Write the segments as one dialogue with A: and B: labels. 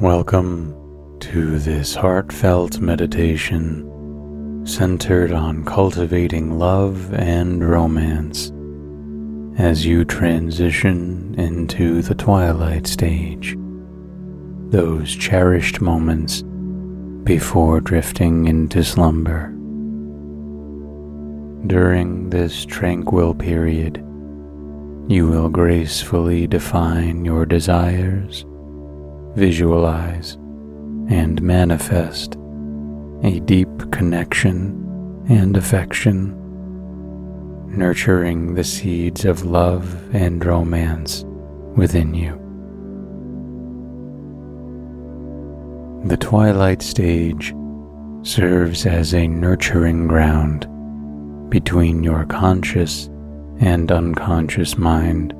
A: Welcome to this heartfelt meditation centered on cultivating love and romance as you transition into the twilight stage, those cherished moments before drifting into slumber. During this tranquil period, you will gracefully define your desires visualize, and manifest a deep connection and affection, nurturing the seeds of love and romance within you. The twilight stage serves as a nurturing ground between your conscious and unconscious mind,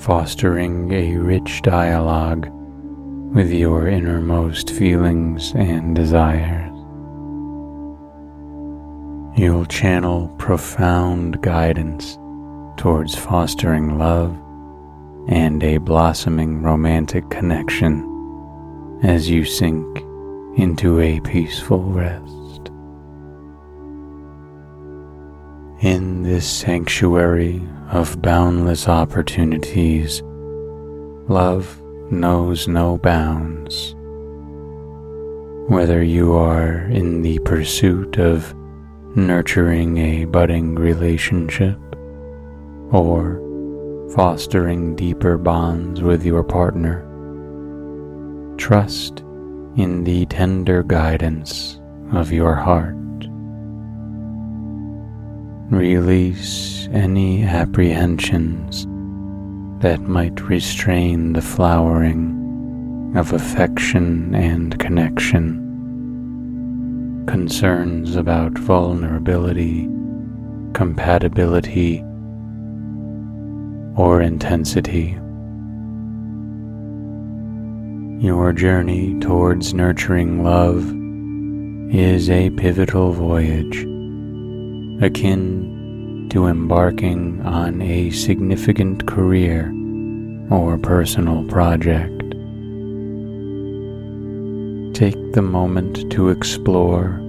A: fostering a rich dialogue with your innermost feelings and desires. You'll channel profound guidance towards fostering love and a blossoming romantic connection as you sink into a peaceful rest. In this sanctuary of boundless opportunities, love knows no bounds. Whether you are in the pursuit of nurturing a budding relationship or fostering deeper bonds with your partner, trust in the tender guidance of your heart. Release any apprehensions that might restrain the flowering of affection and connection, concerns about vulnerability, compatibility, or intensity. Your journey towards nurturing love is a pivotal voyage, akin to embarking on a significant career or personal project. Take the moment to explore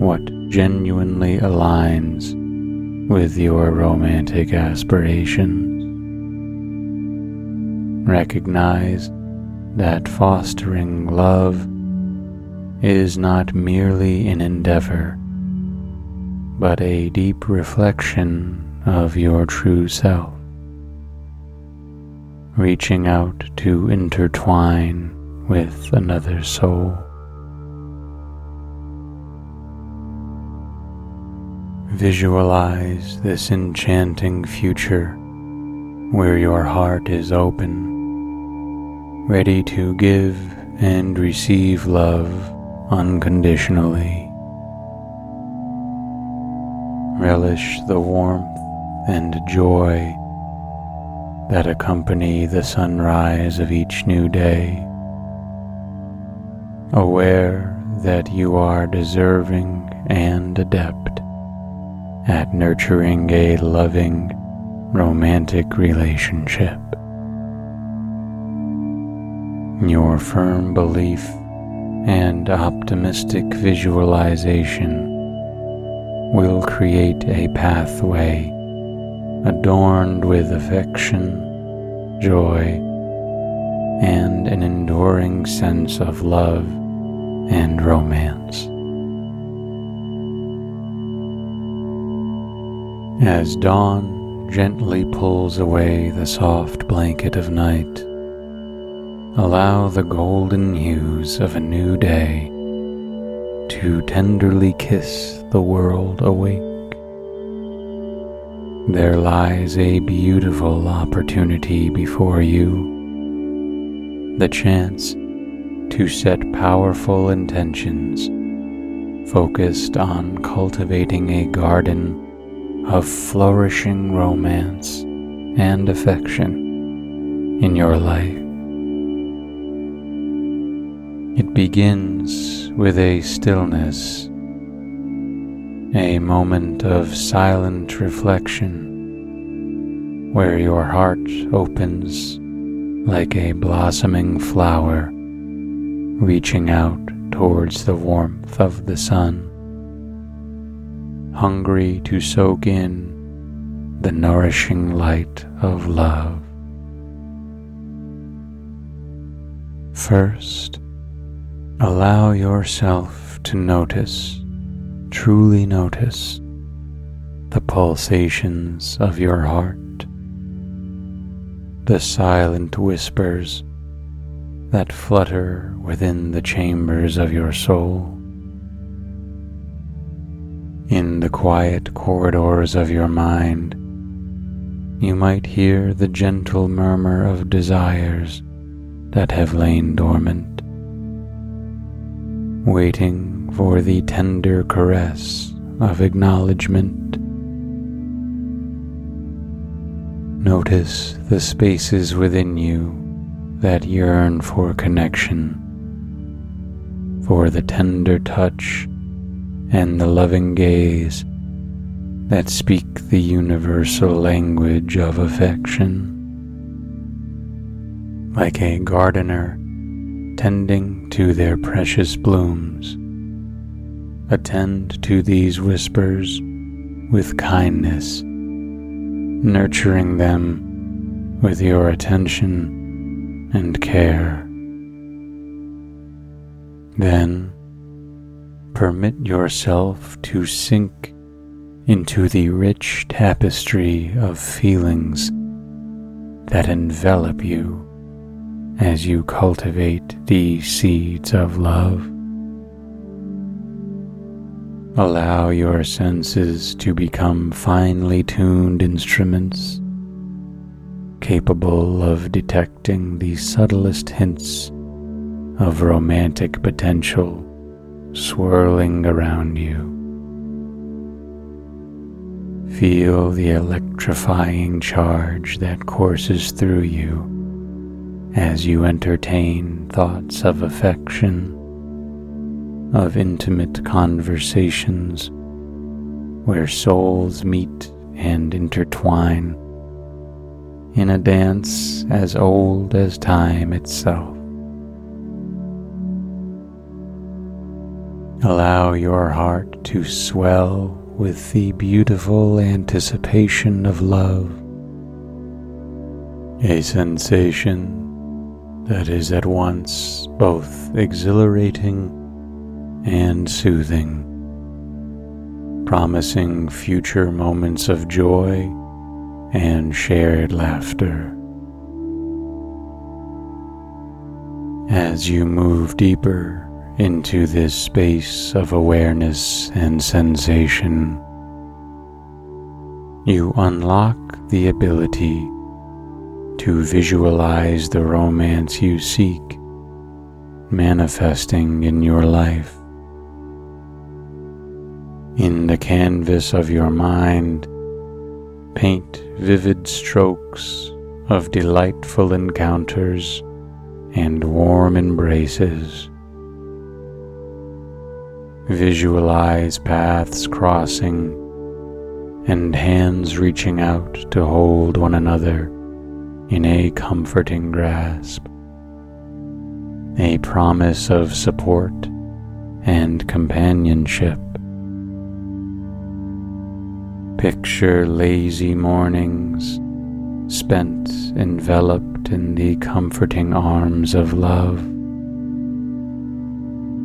A: what genuinely aligns with your romantic aspirations. Recognize that fostering love is not merely an endeavor but a deep reflection of your true self, reaching out to intertwine with another soul. Visualize this enchanting future where your heart is open, ready to give and receive love unconditionally. Relish the warmth and joy that accompany the sunrise of each new day, aware that you are deserving and adept at nurturing a loving, romantic relationship. Your firm belief and optimistic visualization will create a pathway adorned with affection, joy, and an enduring sense of love and romance. As dawn gently pulls away the soft blanket of night, allow the golden hues of a new day to tenderly kiss the world awake. There lies a beautiful opportunity before you, the chance to set powerful intentions focused on cultivating a garden of flourishing romance and affection in your life. It begins with a stillness, a moment of silent reflection where your heart opens like a blossoming flower reaching out towards the warmth of the sun hungry to soak in the nourishing light of love. First, allow yourself to notice, truly notice, the pulsations of your heart, the silent whispers that flutter within the chambers of your soul. In the quiet corridors of your mind, you might hear the gentle murmur of desires that have lain dormant, waiting for the tender caress of acknowledgement. Notice the spaces within you that yearn for connection, for the tender touch and the loving gaze that speak the universal language of affection. Like a gardener tending to their precious blooms, attend to these whispers with kindness, nurturing them with your attention and care. Then, permit yourself to sink into the rich tapestry of feelings that envelop you as you cultivate these seeds of love. Allow your senses to become finely tuned instruments capable of detecting the subtlest hints of romantic potential swirling around you. Feel the electrifying charge that courses through you as you entertain thoughts of affection, of intimate conversations where souls meet and intertwine in a dance as old as time itself. Allow your heart to swell with the beautiful anticipation of love, a sensation that is at once both exhilarating and soothing, promising future moments of joy and shared laughter. As you move deeper into this space of awareness and sensation, you unlock the ability to visualize the romance you seek manifesting in your life. In the canvas of your mind, paint vivid strokes of delightful encounters and warm embraces. Visualize paths crossing and hands reaching out to hold one another in a comforting grasp, a promise of support and companionship. Picture lazy mornings spent enveloped in the comforting arms of love,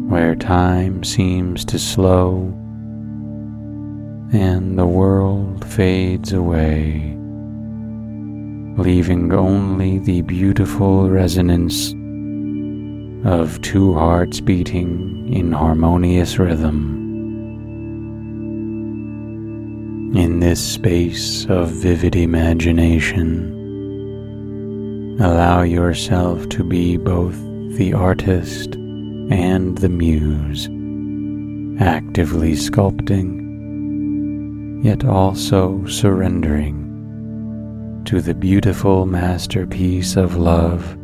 A: where time seems to slow and the world fades away, leaving only the beautiful resonance of two hearts beating in harmonious rhythm. In this space of vivid imagination, allow yourself to be both the artist and the muse, actively sculpting yet also surrendering to the beautiful masterpiece of love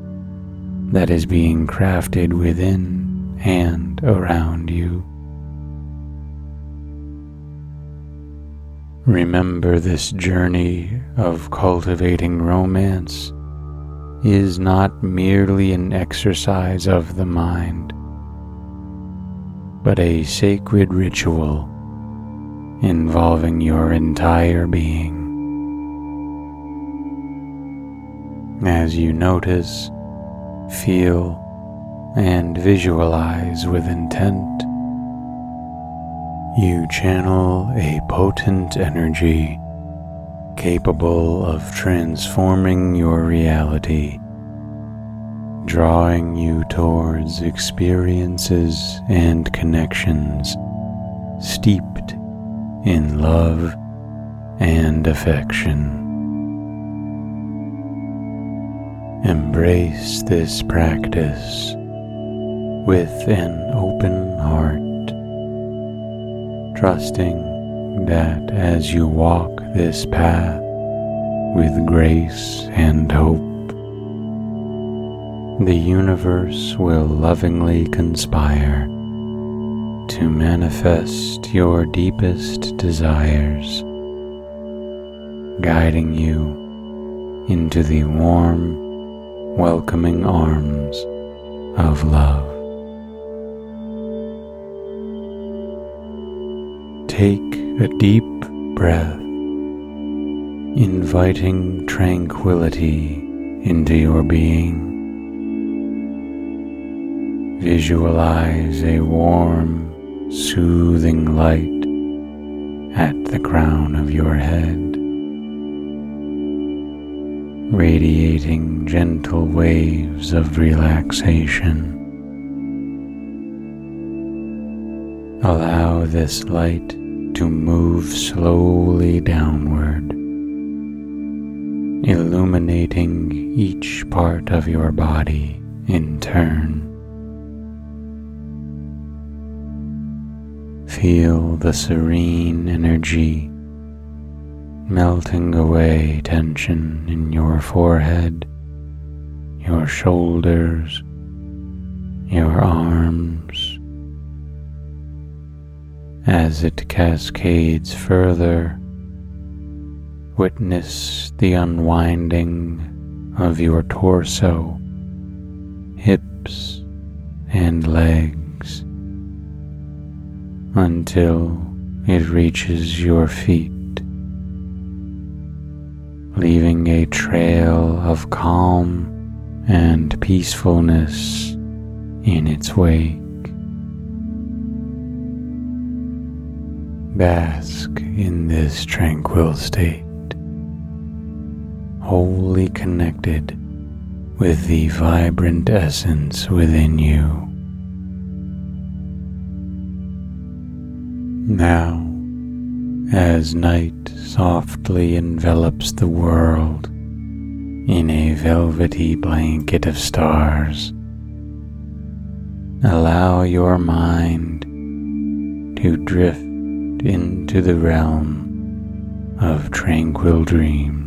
A: that is being crafted within and around you. Remember, this journey of cultivating romance is not merely an exercise of the mind, but a sacred ritual involving your entire being. As you notice, feel, and visualize with intent, you channel a potent energy capable of transforming your reality, drawing you towards experiences and connections steeped in love and affection. Embrace this practice with an open heart, trusting that as you walk this path with grace and hope, the universe will lovingly conspire to manifest your deepest desires, guiding you into the warm, welcoming arms of love. Take a deep breath, inviting tranquility into your being. Visualize a warm, soothing light at the crown of your head, radiating gentle waves of relaxation. Allow this light to move slowly downward, illuminating each part of your body in turn. Feel the serene energy melting away tension in your forehead, your shoulders, your arms. As it cascades further, witness the unwinding of your torso, hips, and legs until it reaches your feet, leaving a trail of calm and peacefulness in its wake. Bask in this tranquil state, wholly connected with the vibrant essence within you. Now, as night softly envelops the world in a velvety blanket of stars, allow your mind to drift into the realm of tranquil dreams.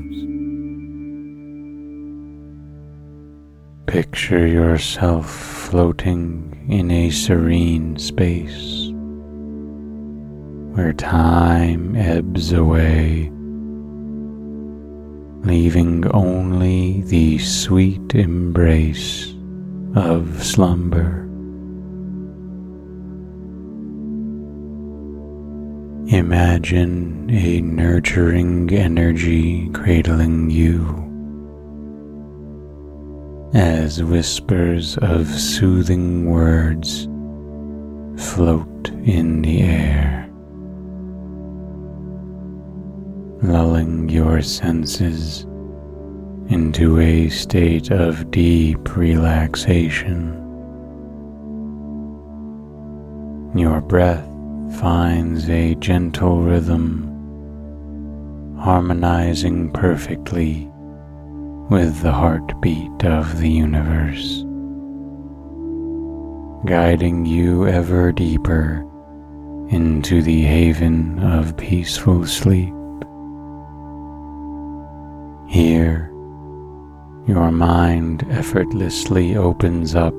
A: Picture yourself floating in a serene space where time ebbs away, leaving only the sweet embrace of slumber. Imagine a nurturing energy cradling you as whispers of soothing words float in the air, lulling your senses into a state of deep relaxation. Your breath finds a gentle rhythm, harmonizing perfectly with the heartbeat of the universe, guiding you ever deeper into the haven of peaceful sleep. Here, your mind effortlessly opens up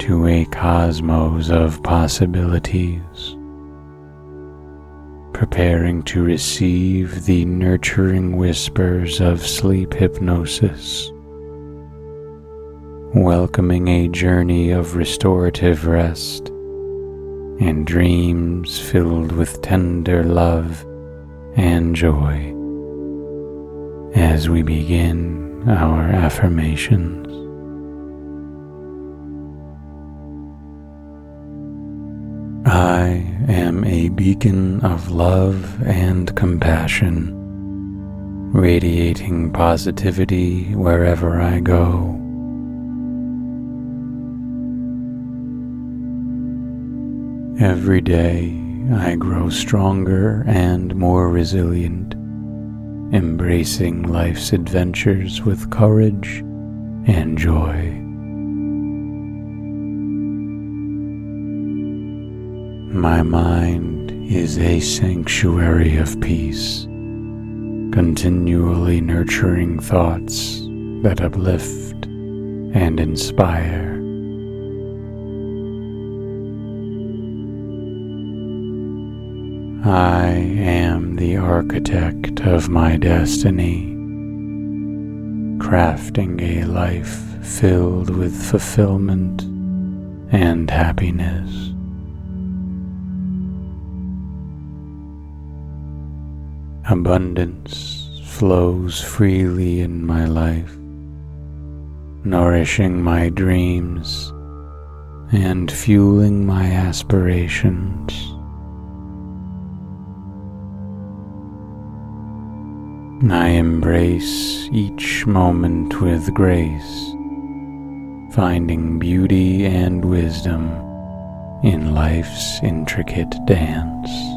A: to a cosmos of possibilities preparing to receive the nurturing whispers of sleep hypnosis, welcoming a journey of restorative rest and dreams filled with tender love and joy as we begin our affirmations. I am a beacon of love and compassion, radiating positivity wherever I go. Every day I grow stronger and more resilient, embracing life's adventures with courage and joy. My mind is a sanctuary of peace, continually nurturing thoughts that uplift and inspire. I am the architect of my destiny, crafting a life filled with fulfillment and happiness. Abundance flows freely in my life, nourishing my dreams and fueling my aspirations. I embrace each moment with grace, finding beauty and wisdom in life's intricate dance.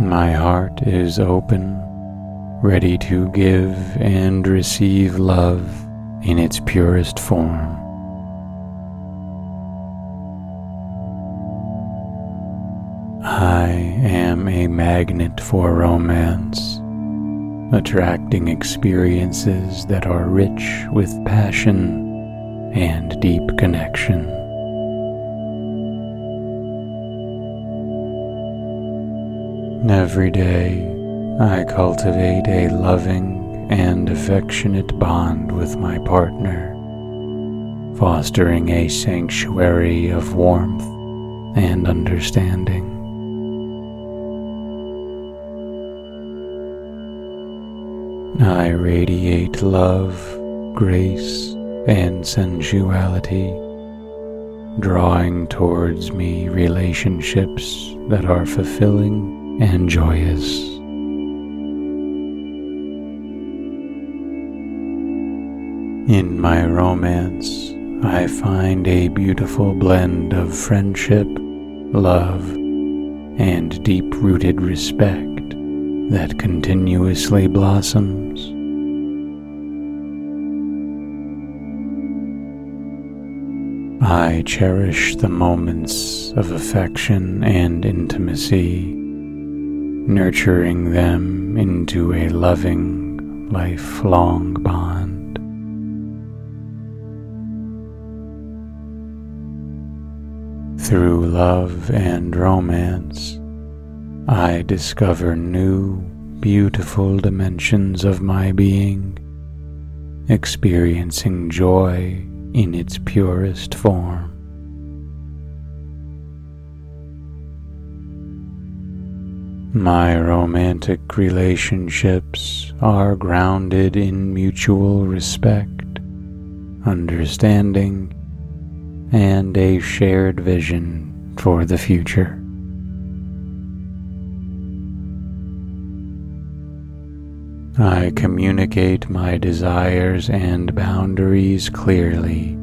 A: My heart is open, ready to give and receive love in its purest form. I am a magnet for romance, attracting experiences that are rich with passion and deep connection. Every day, I cultivate a loving and affectionate bond with my partner, fostering a sanctuary of warmth and understanding. I radiate love, grace, and sensuality, drawing towards me relationships that are fulfilling and joyous. In my romance, I find a beautiful blend of friendship, love, and deep rooted respect that continuously blossoms. I cherish the moments of affection and intimacy nurturing them into a loving, lifelong bond. Through love and romance, I discover new, beautiful dimensions of my being, experiencing joy in its purest form. My romantic relationships are grounded in mutual respect, understanding, and a shared vision for the future. I communicate my desires and boundaries clearly,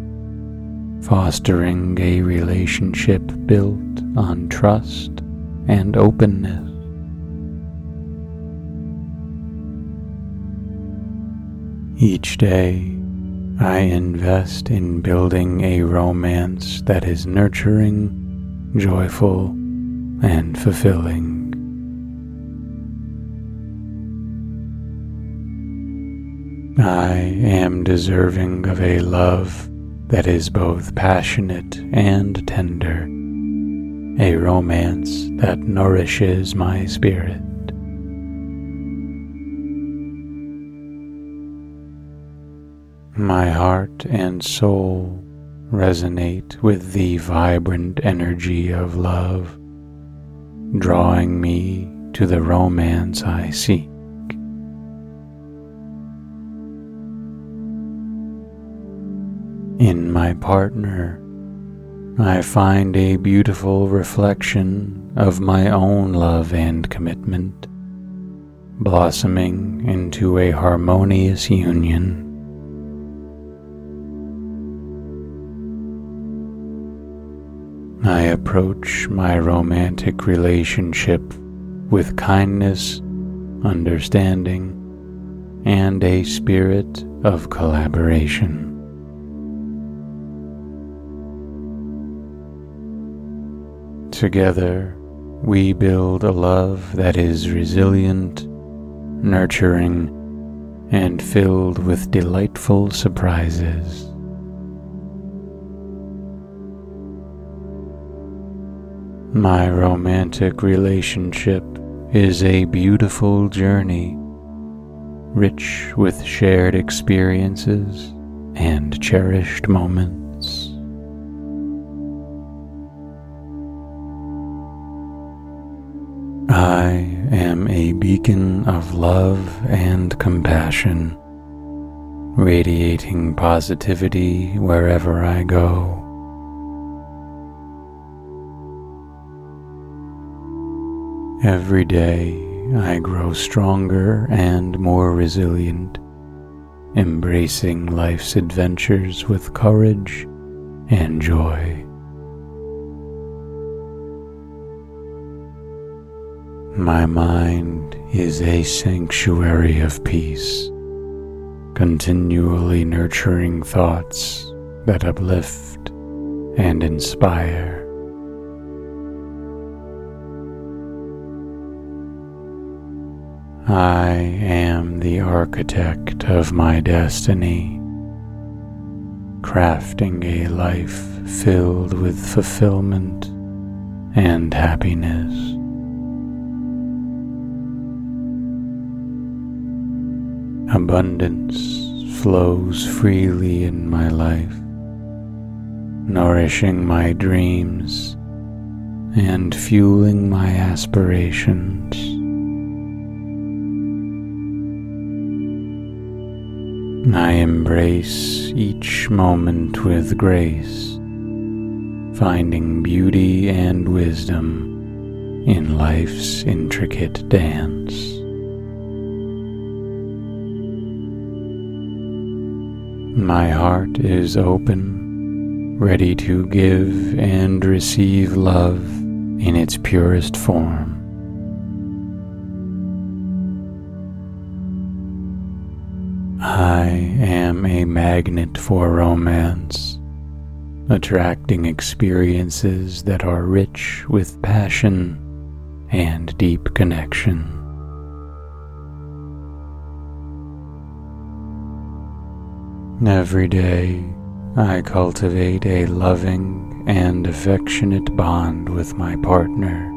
A: fostering a relationship built on trust and openness. Each day, I invest in building a romance that is nurturing, joyful, and fulfilling. I am deserving of a love that is both passionate and tender, a romance that nourishes my spirit. My heart and soul resonate with the vibrant energy of love, drawing me to the romance I seek. In my partner, I find a beautiful reflection of my own love and commitment, blossoming into a harmonious union. I approach my romantic relationship with kindness, understanding, and a spirit of collaboration. Together, we build a love that is resilient, nurturing, and filled with delightful surprises. My romantic relationship is a beautiful journey, rich with shared experiences and cherished moments. I am a beacon of love and compassion, radiating positivity wherever I go. Every day I grow stronger and more resilient, embracing life's adventures with courage and joy. My mind is a sanctuary of peace, continually nurturing thoughts that uplift and inspire. I am the architect of my destiny, crafting a life filled with fulfillment and happiness. Abundance flows freely in my life, nourishing my dreams and fueling my aspirations. I embrace each moment with grace, finding beauty and wisdom in life's intricate dance. My heart is open, ready to give and receive love in its purest form. I am a magnet for romance, attracting experiences that are rich with passion and deep connection. Every day, I cultivate a loving and affectionate bond with my partner,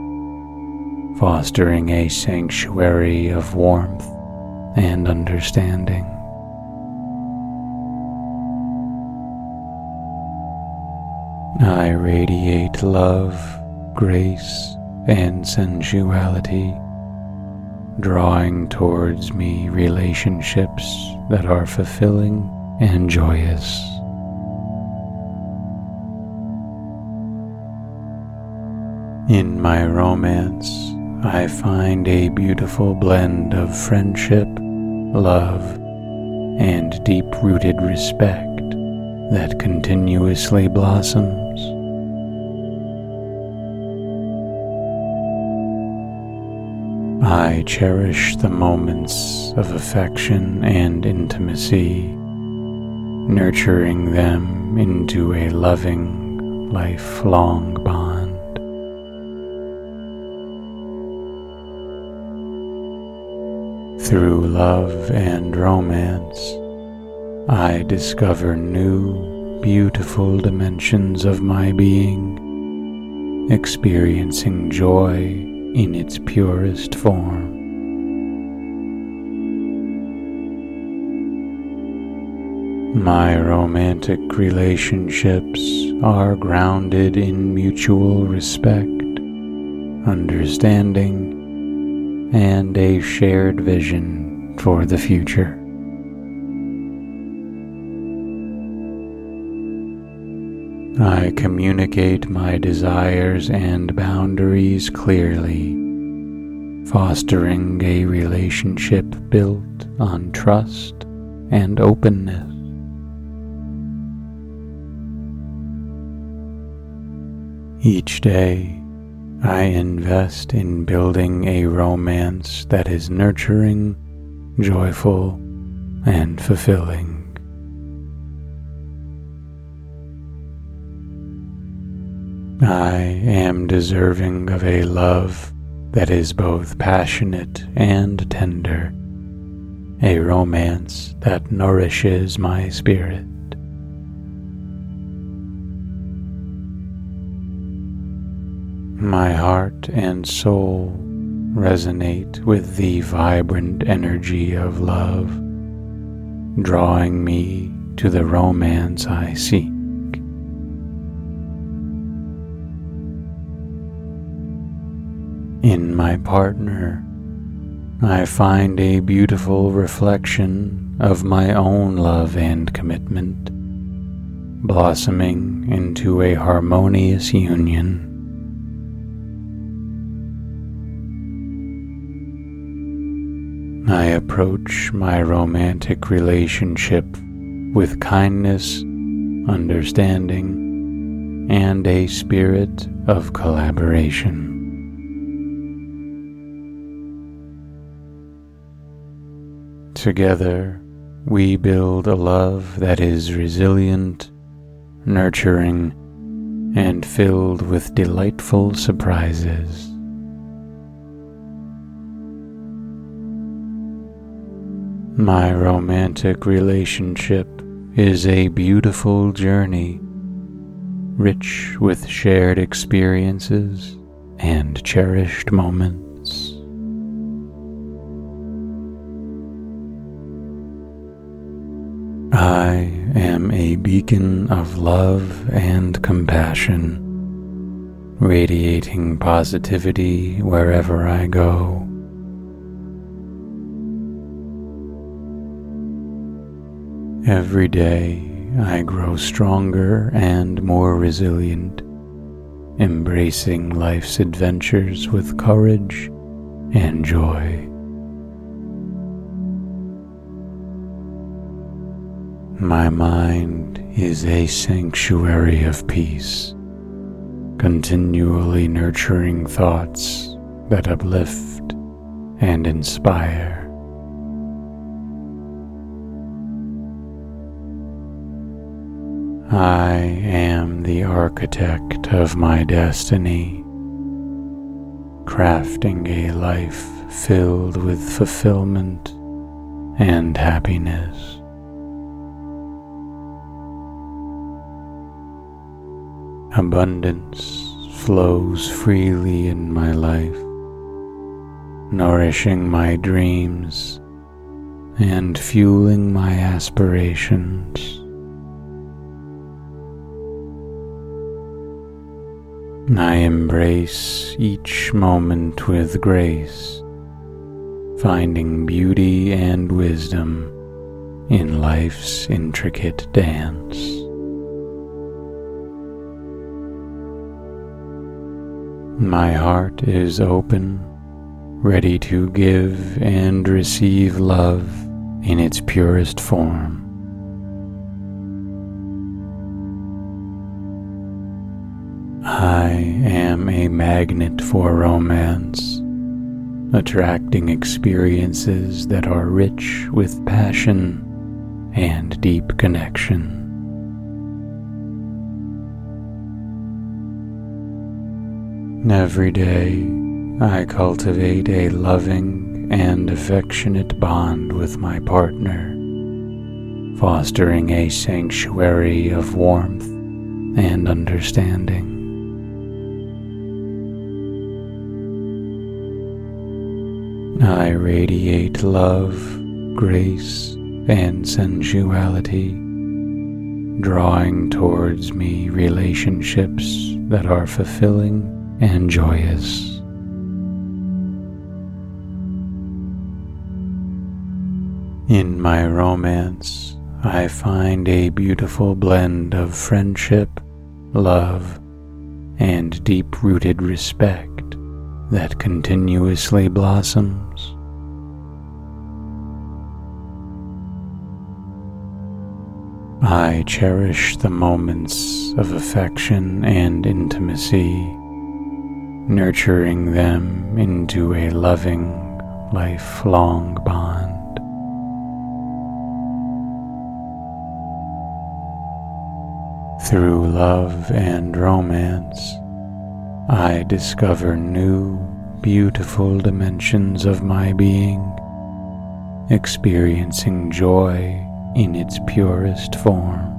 A: fostering a sanctuary of warmth and understanding. I radiate love, grace, and sensuality, drawing towards me relationships that are fulfilling and joyous. In my romance, I find a beautiful blend of friendship, love, and deep rooted respect that continuously blossoms. I cherish the moments of affection and intimacy, nurturing them into a loving, lifelong bond. Through love and romance, I discover new, beautiful dimensions of my being, experiencing joy in its purest form. My romantic relationships are grounded in mutual respect, understanding, and a shared vision for the future. I communicate my desires and boundaries clearly, fostering a relationship built on trust and openness. Each day, I invest in building a romance that is nurturing, joyful, and fulfilling. I am deserving of a love that is both passionate and tender, a romance that nourishes my spirit. My heart and soul resonate with the vibrant energy of love, drawing me to the romance I seek. In my partner, I find a beautiful reflection of my own love and commitment, blossoming into a harmonious union. I approach my romantic relationship with kindness, understanding, and a spirit of collaboration. Together, we build a love that is resilient, nurturing, and filled with delightful surprises. My romantic relationship is a beautiful journey, rich with shared experiences and cherished moments. I am a beacon of love and compassion, radiating positivity wherever I go. Every day I grow stronger and more resilient, embracing life's adventures with courage and joy. My mind is a sanctuary of peace, continually nurturing thoughts that uplift and inspire. I am the architect of my destiny, crafting a life filled with fulfillment and happiness. Abundance flows freely in my life, nourishing my dreams and fueling my aspirations. I embrace each moment with grace, finding beauty and wisdom in life's intricate dance. My heart is open, ready to give and receive love in its purest form. I am a magnet for romance, attracting experiences that are rich with passion and deep connection. Every day, I cultivate a loving and affectionate bond with my partner, fostering a sanctuary of warmth and understanding. I radiate love, grace, and sensuality, drawing towards me relationships that are fulfilling and joyous. In my romance, I find a beautiful blend of friendship, love, and deep rooted respect that continuously blossoms. I cherish the moments of affection and intimacy, nurturing them into a loving, lifelong bond. Through love and romance, I discover new, beautiful dimensions of my being, experiencing joy in its purest form.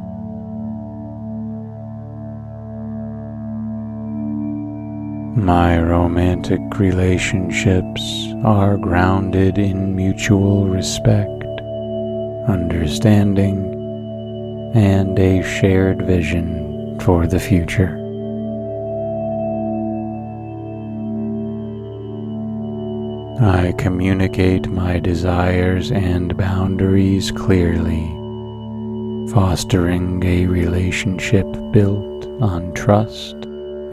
A: My romantic relationships are grounded in mutual respect, understanding, and a shared vision for the future. I communicate my desires and boundaries clearly, fostering a relationship built on trust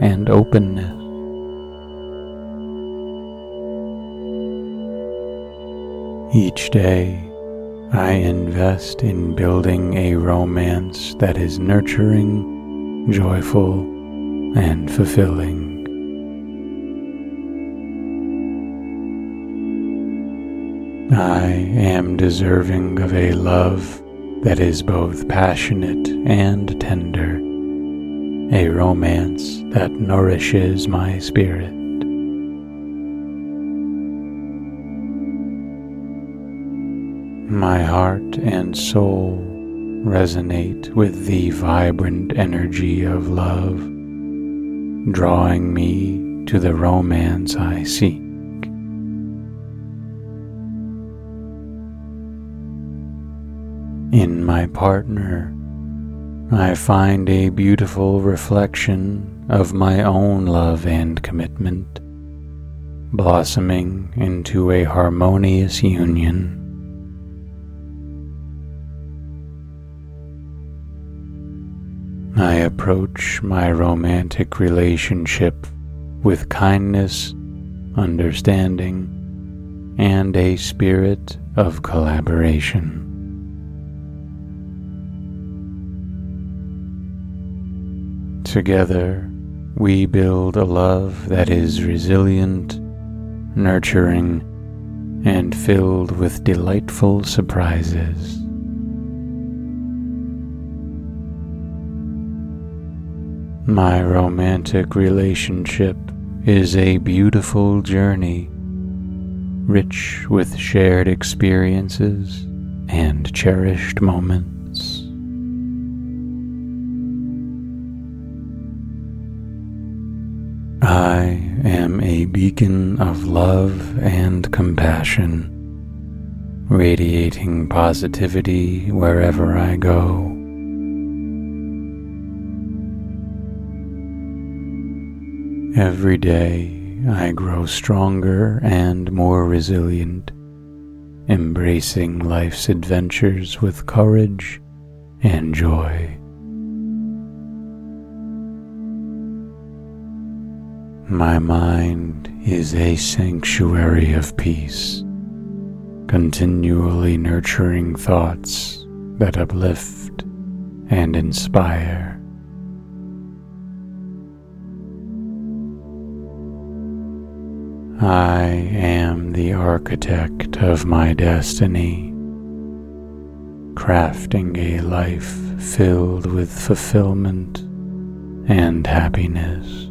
A: and openness. Each day, I invest in building a romance that is nurturing, joyful, and fulfilling. I am deserving of a love that is both passionate and tender, a romance that nourishes my spirit. My heart and soul resonate with the vibrant energy of love, drawing me to the romance I seek. In my partner, I find a beautiful reflection of my own love and commitment, blossoming into a harmonious union. I approach my romantic relationship with kindness, understanding, and a spirit of collaboration. Together, we build a love that is resilient, nurturing, and filled with delightful surprises. My romantic relationship is a beautiful journey, rich with shared experiences and cherished moments. I am a beacon of love and compassion, radiating positivity wherever I go. Every day I grow stronger and more resilient, embracing life's adventures with courage and joy. My mind is a sanctuary of peace, continually nurturing thoughts that uplift and inspire. I am the architect of my destiny, crafting a life filled with fulfillment and happiness.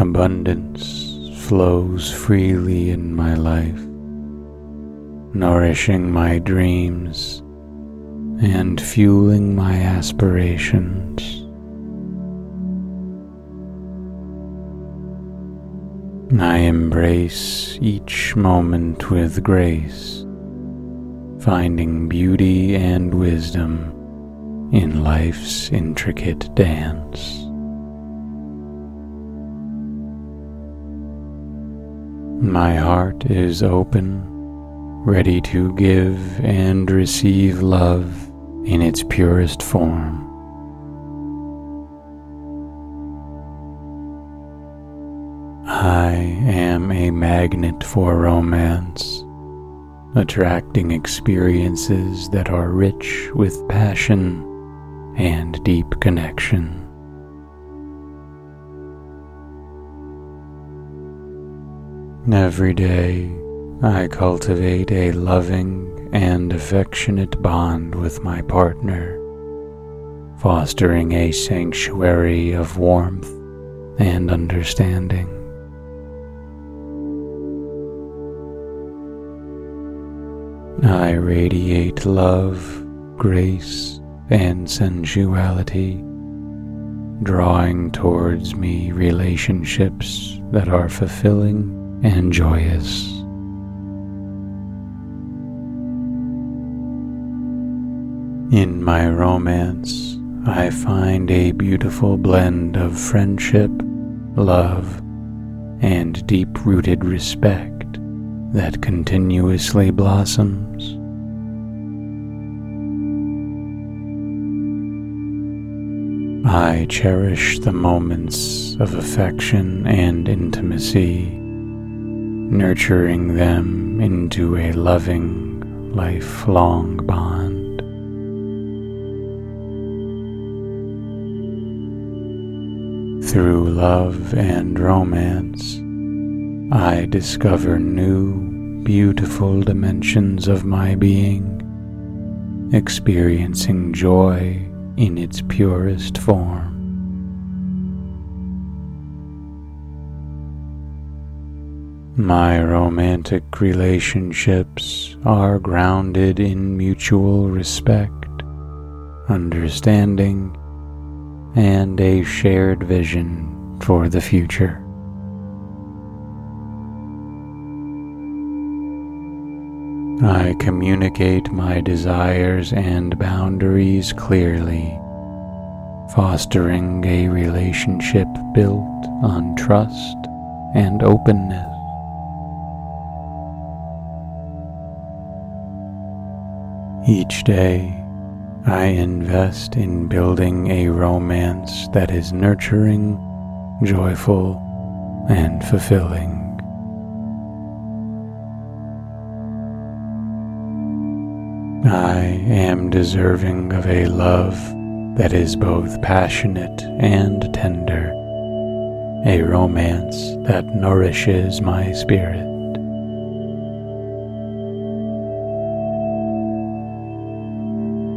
A: Abundance flows freely in my life, nourishing my dreams and fueling my aspirations. I embrace each moment with grace, finding beauty and wisdom in life's intricate dance. My heart is open, ready to give and receive love in its purest form. Magnet for romance, attracting experiences that are rich with passion and deep connection. Every day, I cultivate a loving and affectionate bond with my partner, fostering a sanctuary of warmth and understanding. I radiate love, grace, and sensuality, drawing towards me relationships that are fulfilling and joyous. In my romance, I find a beautiful blend of friendship, love, and deep rooted respect that continuously blossoms. I cherish the moments of affection and intimacy, nurturing them into a loving, lifelong bond. Through love and romance, I discover new, beautiful dimensions of my being, experiencing joy in its purest form. My romantic relationships are grounded in mutual respect, understanding, and a shared vision for the future. I communicate my desires and boundaries clearly, fostering a relationship built on trust and openness. Each day, I invest in building a romance that is nurturing, joyful, and fulfilling. I am deserving of a love that is both passionate and tender, a romance that nourishes my spirit.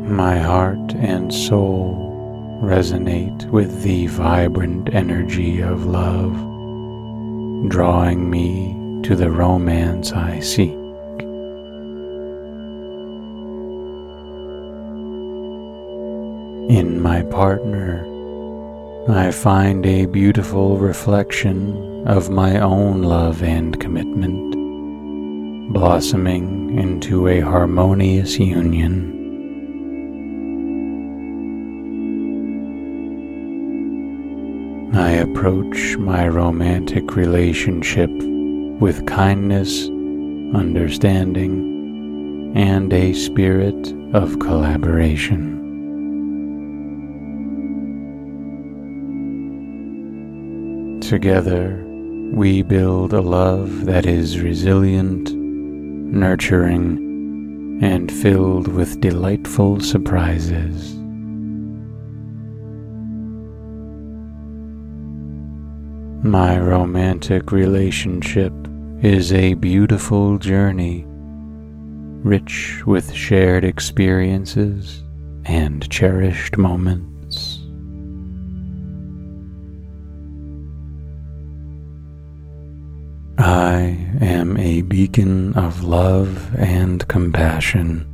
A: My heart and soul resonate with the vibrant energy of love, drawing me to the romance I seek. In my partner, I find a beautiful reflection of my own love and commitment, blossoming into a harmonious union. I approach my romantic relationship with kindness, understanding, and a spirit of collaboration. Together, we build a love that is resilient, nurturing, and filled with delightful surprises. My romantic relationship is a beautiful journey, rich with shared experiences and cherished moments. I am a beacon of love and compassion,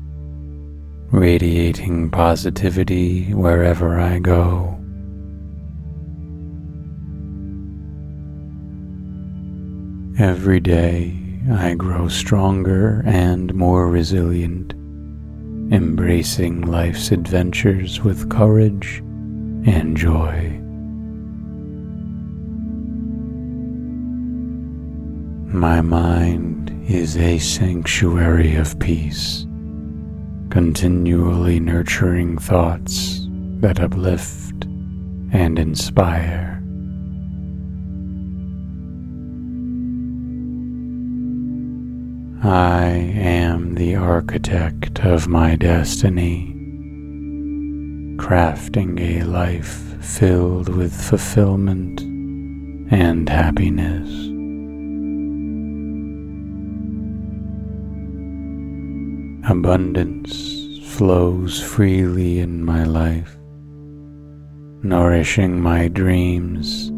A: radiating positivity wherever I go. Every day I grow stronger and more resilient, embracing life's adventures with courage and joy. My mind is a sanctuary of peace, continually nurturing thoughts that uplift and inspire. I am the architect of my destiny, crafting a life filled with fulfillment and happiness. Abundance flows freely in my life, nourishing my dreams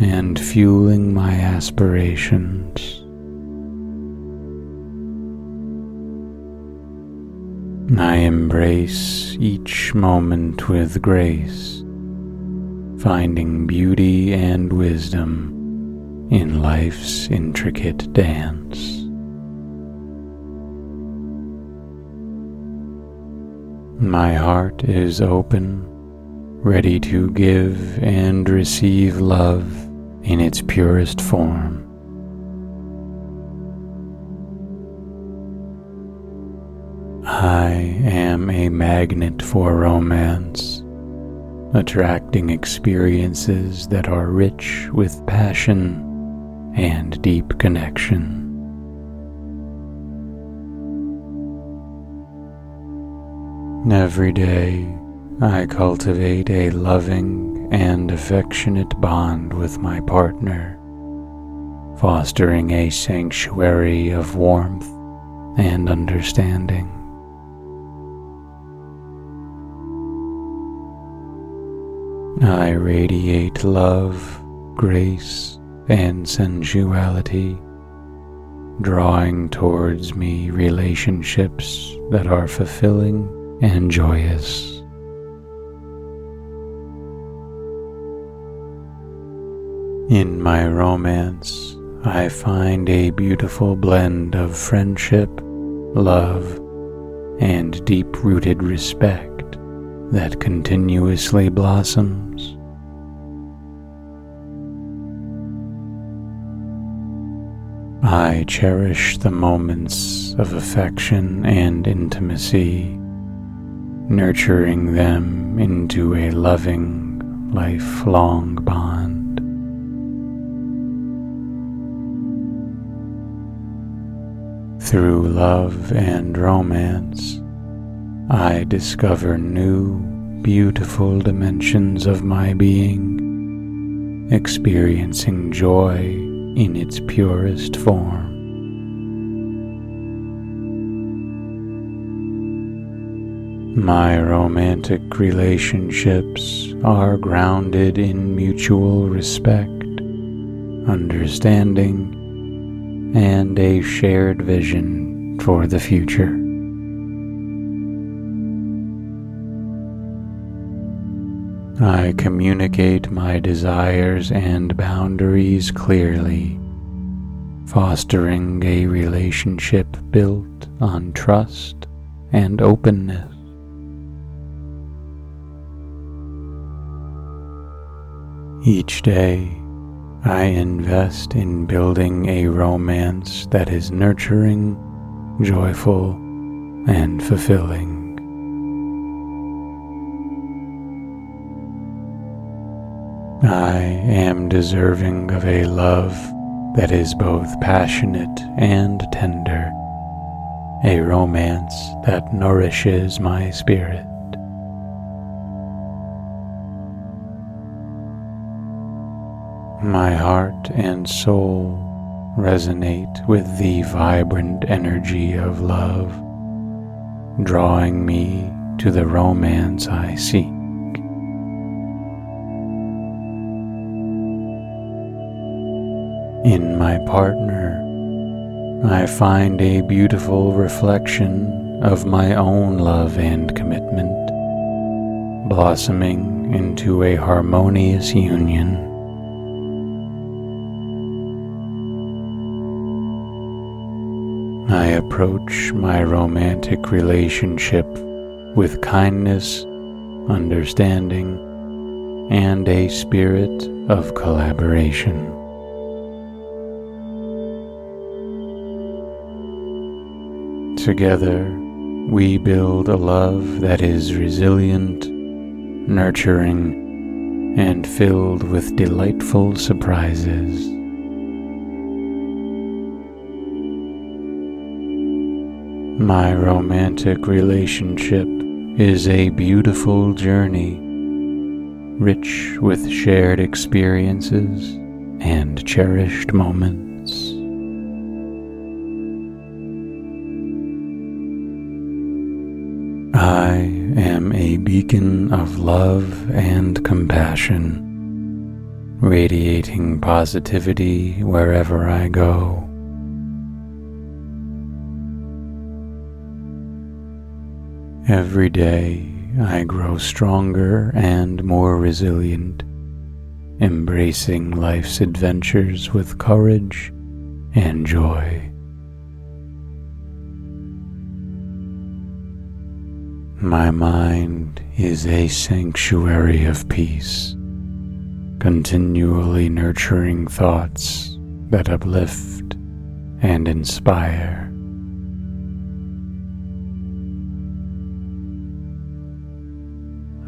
A: and fueling my aspirations. I embrace each moment with grace, finding beauty and wisdom in life's intricate dance. My heart is open, ready to give and receive love in its purest form. I am a magnet for romance, attracting experiences that are rich with passion and deep connection. Every day, I cultivate a loving and affectionate bond with my partner, fostering a sanctuary of warmth and understanding. I radiate love, grace, and sensuality, drawing towards me relationships that are fulfilling and joyous. In my romance, I find a beautiful blend of friendship, love, and deep rooted respect that continuously blossoms. I cherish the moments of affection and intimacy nurturing them into a loving, lifelong bond. Through love and romance, I discover new, beautiful dimensions of my being, experiencing joy in its purest form. My romantic relationships are grounded in mutual respect, understanding, and a shared vision for the future. I communicate my desires and boundaries clearly, fostering a relationship built on trust and openness. Each day, I invest in building a romance that is nurturing, joyful, and fulfilling. I am deserving of a love that is both passionate and tender, a romance that nourishes my spirit. My heart and soul resonate with the vibrant energy of love, drawing me to the romance I seek. In my partner, I find a beautiful reflection of my own love and commitment, blossoming into a harmonious union. Approach my romantic relationship with kindness, understanding, and a spirit of collaboration. Together, we build a love that is resilient, nurturing, and filled with delightful surprises. My romantic relationship is a beautiful journey, rich with shared experiences and cherished moments. I am a beacon of love and compassion, radiating positivity wherever I go. Every day I grow stronger and more resilient, embracing life's adventures with courage and joy. My mind is a sanctuary of peace, continually nurturing thoughts that uplift and inspire.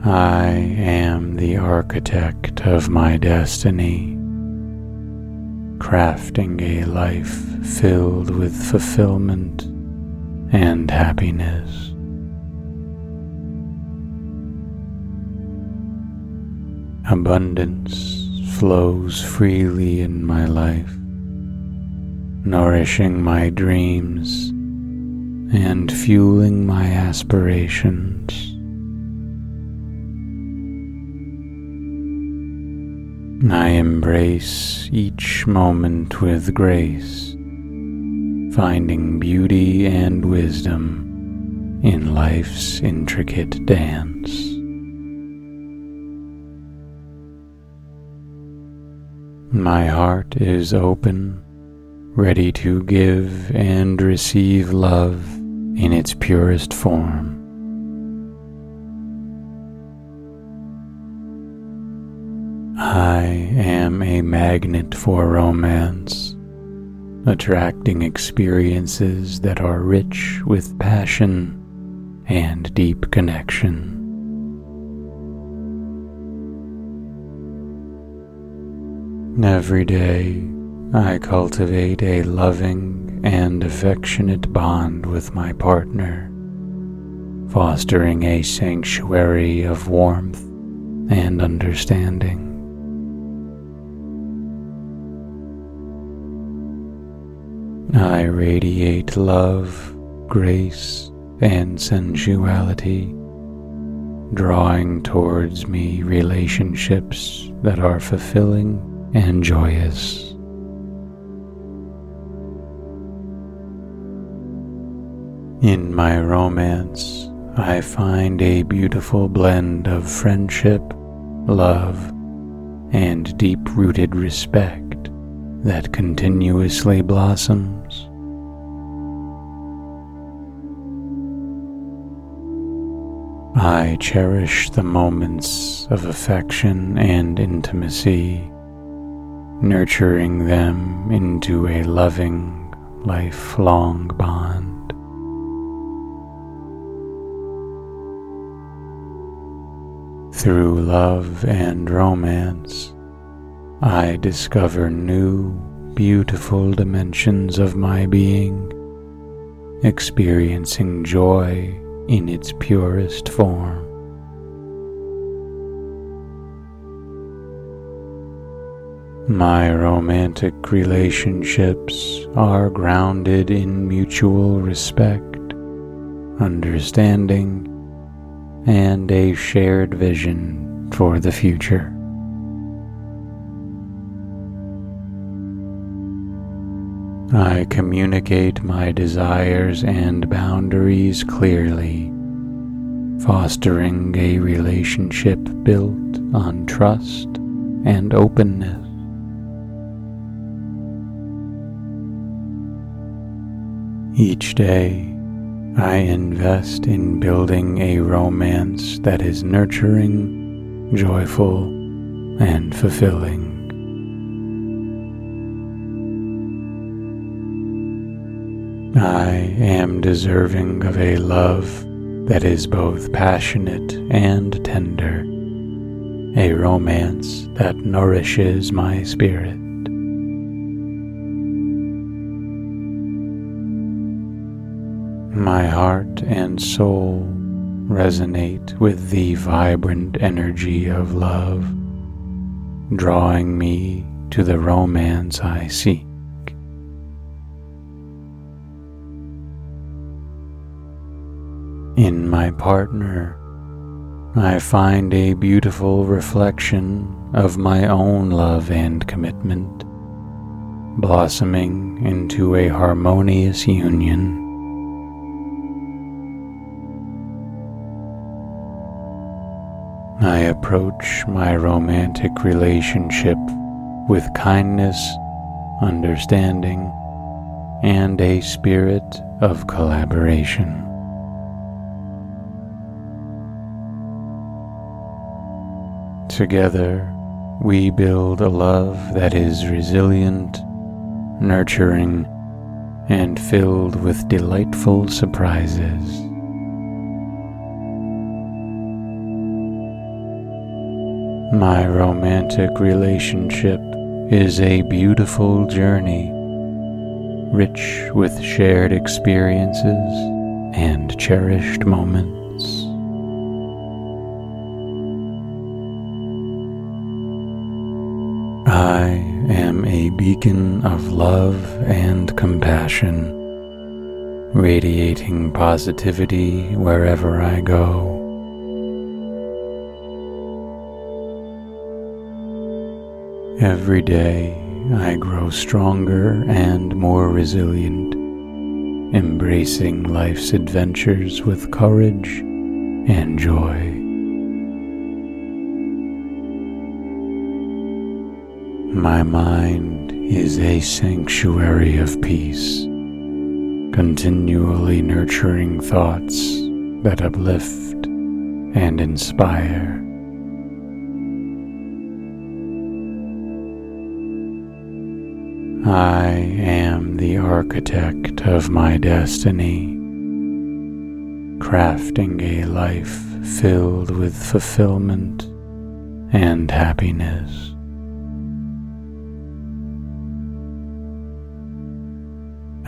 A: I am the architect of my destiny, crafting a life filled with fulfillment and happiness. Abundance flows freely in my life, nourishing my dreams and fueling my aspirations. I embrace each moment with grace, finding beauty and wisdom in life's intricate dance. My heart is open, ready to give and receive love in its purest form. I am a magnet for romance, attracting experiences that are rich with passion and deep connection. Every day, I cultivate a loving and affectionate bond with my partner, fostering a sanctuary of warmth and understanding. I radiate love, grace, and sensuality, drawing towards me relationships that are fulfilling and joyous. In my romance, I find a beautiful blend of friendship, love, and deep rooted respect that continuously blossoms. I cherish the moments of affection and intimacy, nurturing them into a loving, lifelong bond. Through love and romance, I discover new, beautiful dimensions of my being, experiencing joy in its purest form. My romantic relationships are grounded in mutual respect, understanding, and a shared vision for the future. I communicate my desires and boundaries clearly, fostering a relationship built on trust and openness. Each day, I invest in building a romance that is nurturing, joyful, and fulfilling. I am deserving of a love that is both passionate and tender, a romance that nourishes my spirit. My heart and soul resonate with the vibrant energy of love, drawing me to the romance I seek. My partner, I find a beautiful reflection of my own love and commitment, blossoming into a harmonious union. I approach my romantic relationship with kindness, understanding, and a spirit of collaboration. Together, we build a love that is resilient, nurturing, and filled with delightful surprises. My romantic relationship is a beautiful journey, rich with shared experiences and cherished moments. Beacon of love and compassion, radiating positivity wherever I go. Every day I grow stronger and more resilient, embracing life's adventures with courage and joy. My mind is a sanctuary of peace, continually nurturing thoughts that uplift and inspire. I am the architect of my destiny, crafting a life filled with fulfillment and happiness.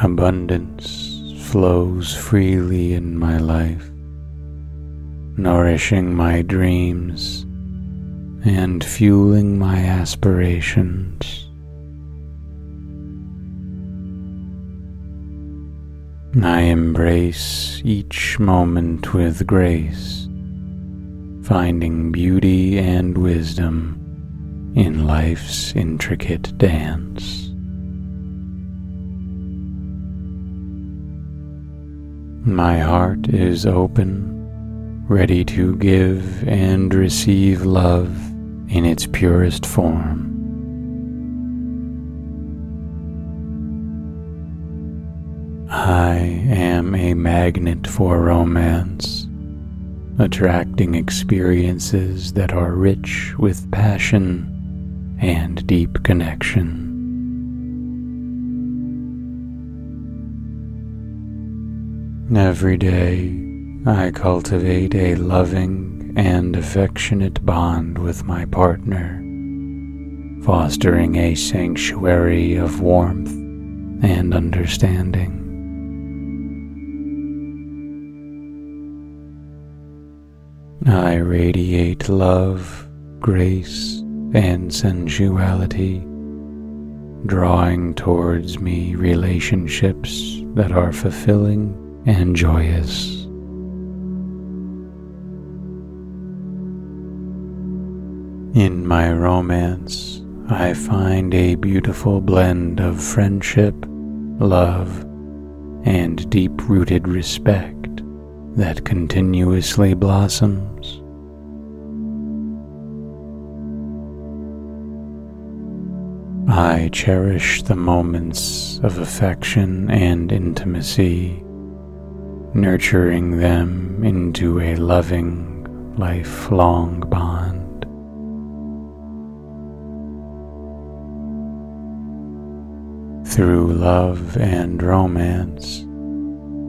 A: Abundance flows freely in my life, nourishing my dreams and fueling my aspirations. I embrace each moment with grace, finding beauty and wisdom in life's intricate dance. My heart is open, ready to give and receive love in its purest form. I am a magnet for romance, attracting experiences that are rich with passion and deep connection. Every day, I cultivate a loving and affectionate bond with my partner, fostering a sanctuary of warmth and understanding. I radiate love, grace, and sensuality, drawing towards me relationships that are fulfilling and joyous. In my romance, I find a beautiful blend of friendship, love, and deep rooted respect that continuously blossoms. I cherish the moments of affection and intimacy, nurturing them into a loving, lifelong bond. Through love and romance,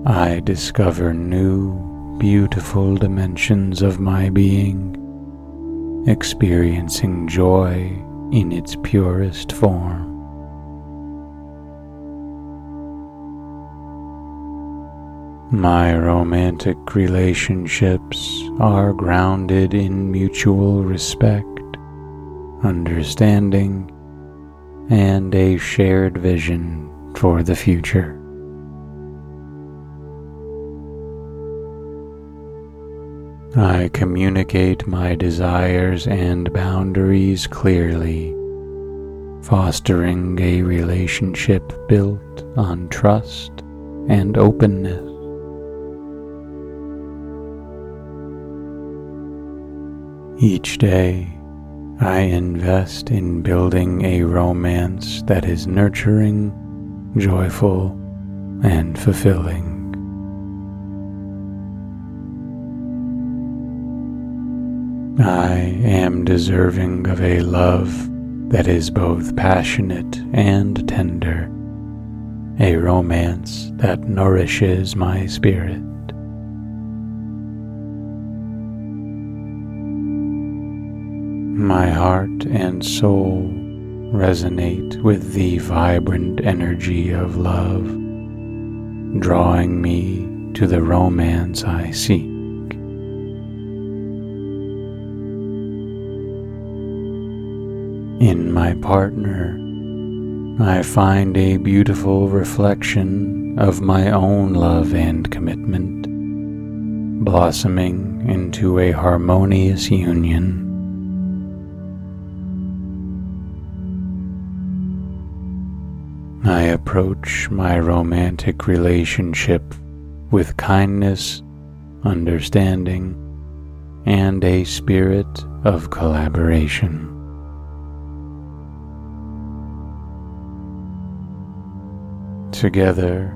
A: I discover new, beautiful dimensions of my being, experiencing joy in its purest form. My romantic relationships are grounded in mutual respect, understanding, and a shared vision for the future. I communicate my desires and boundaries clearly, fostering a relationship built on trust and openness. Each day, I invest in building a romance that is nurturing, joyful, and fulfilling. I am deserving of a love that is both passionate and tender, a romance that nourishes my spirit. My heart and soul resonate with the vibrant energy of love, drawing me to the romance I seek. In my partner, I find a beautiful reflection of my own love and commitment, blossoming into a harmonious union. Approach my romantic relationship with kindness, understanding, and a spirit of collaboration. Together,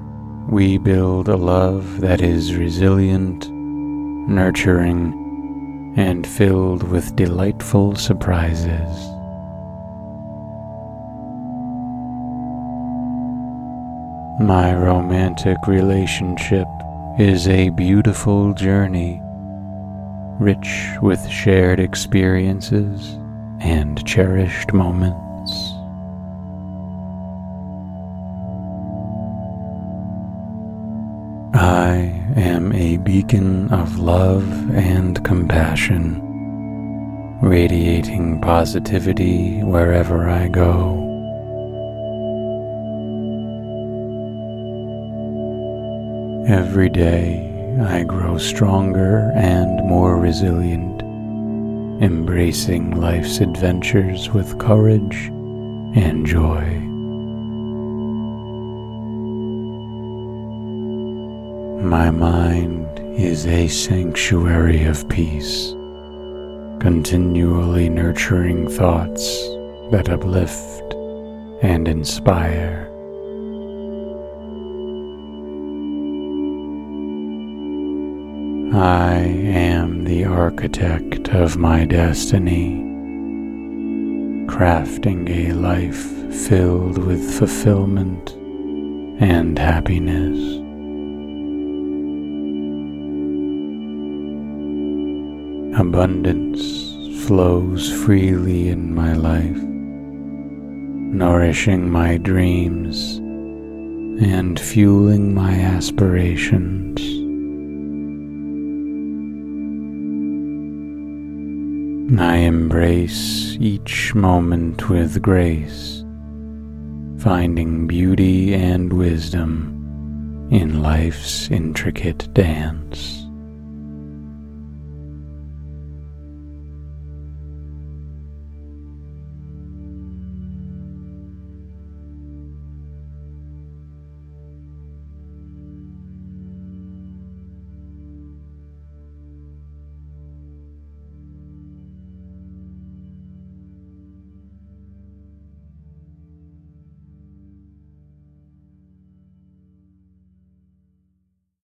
A: we build a love that is resilient, nurturing, and filled with delightful surprises. My romantic relationship is a beautiful journey, rich with shared experiences and cherished moments. I am a beacon of love and compassion, radiating positivity wherever I go. Every day I grow stronger and more resilient, embracing life's adventures with courage and joy. My mind is a sanctuary of peace, continually nurturing thoughts that uplift and inspire. I am the architect of my destiny, crafting a life filled with fulfillment and happiness. Abundance flows freely in my life, nourishing my dreams and fueling my aspirations. I embrace each moment with grace, finding beauty and wisdom in life's intricate dance.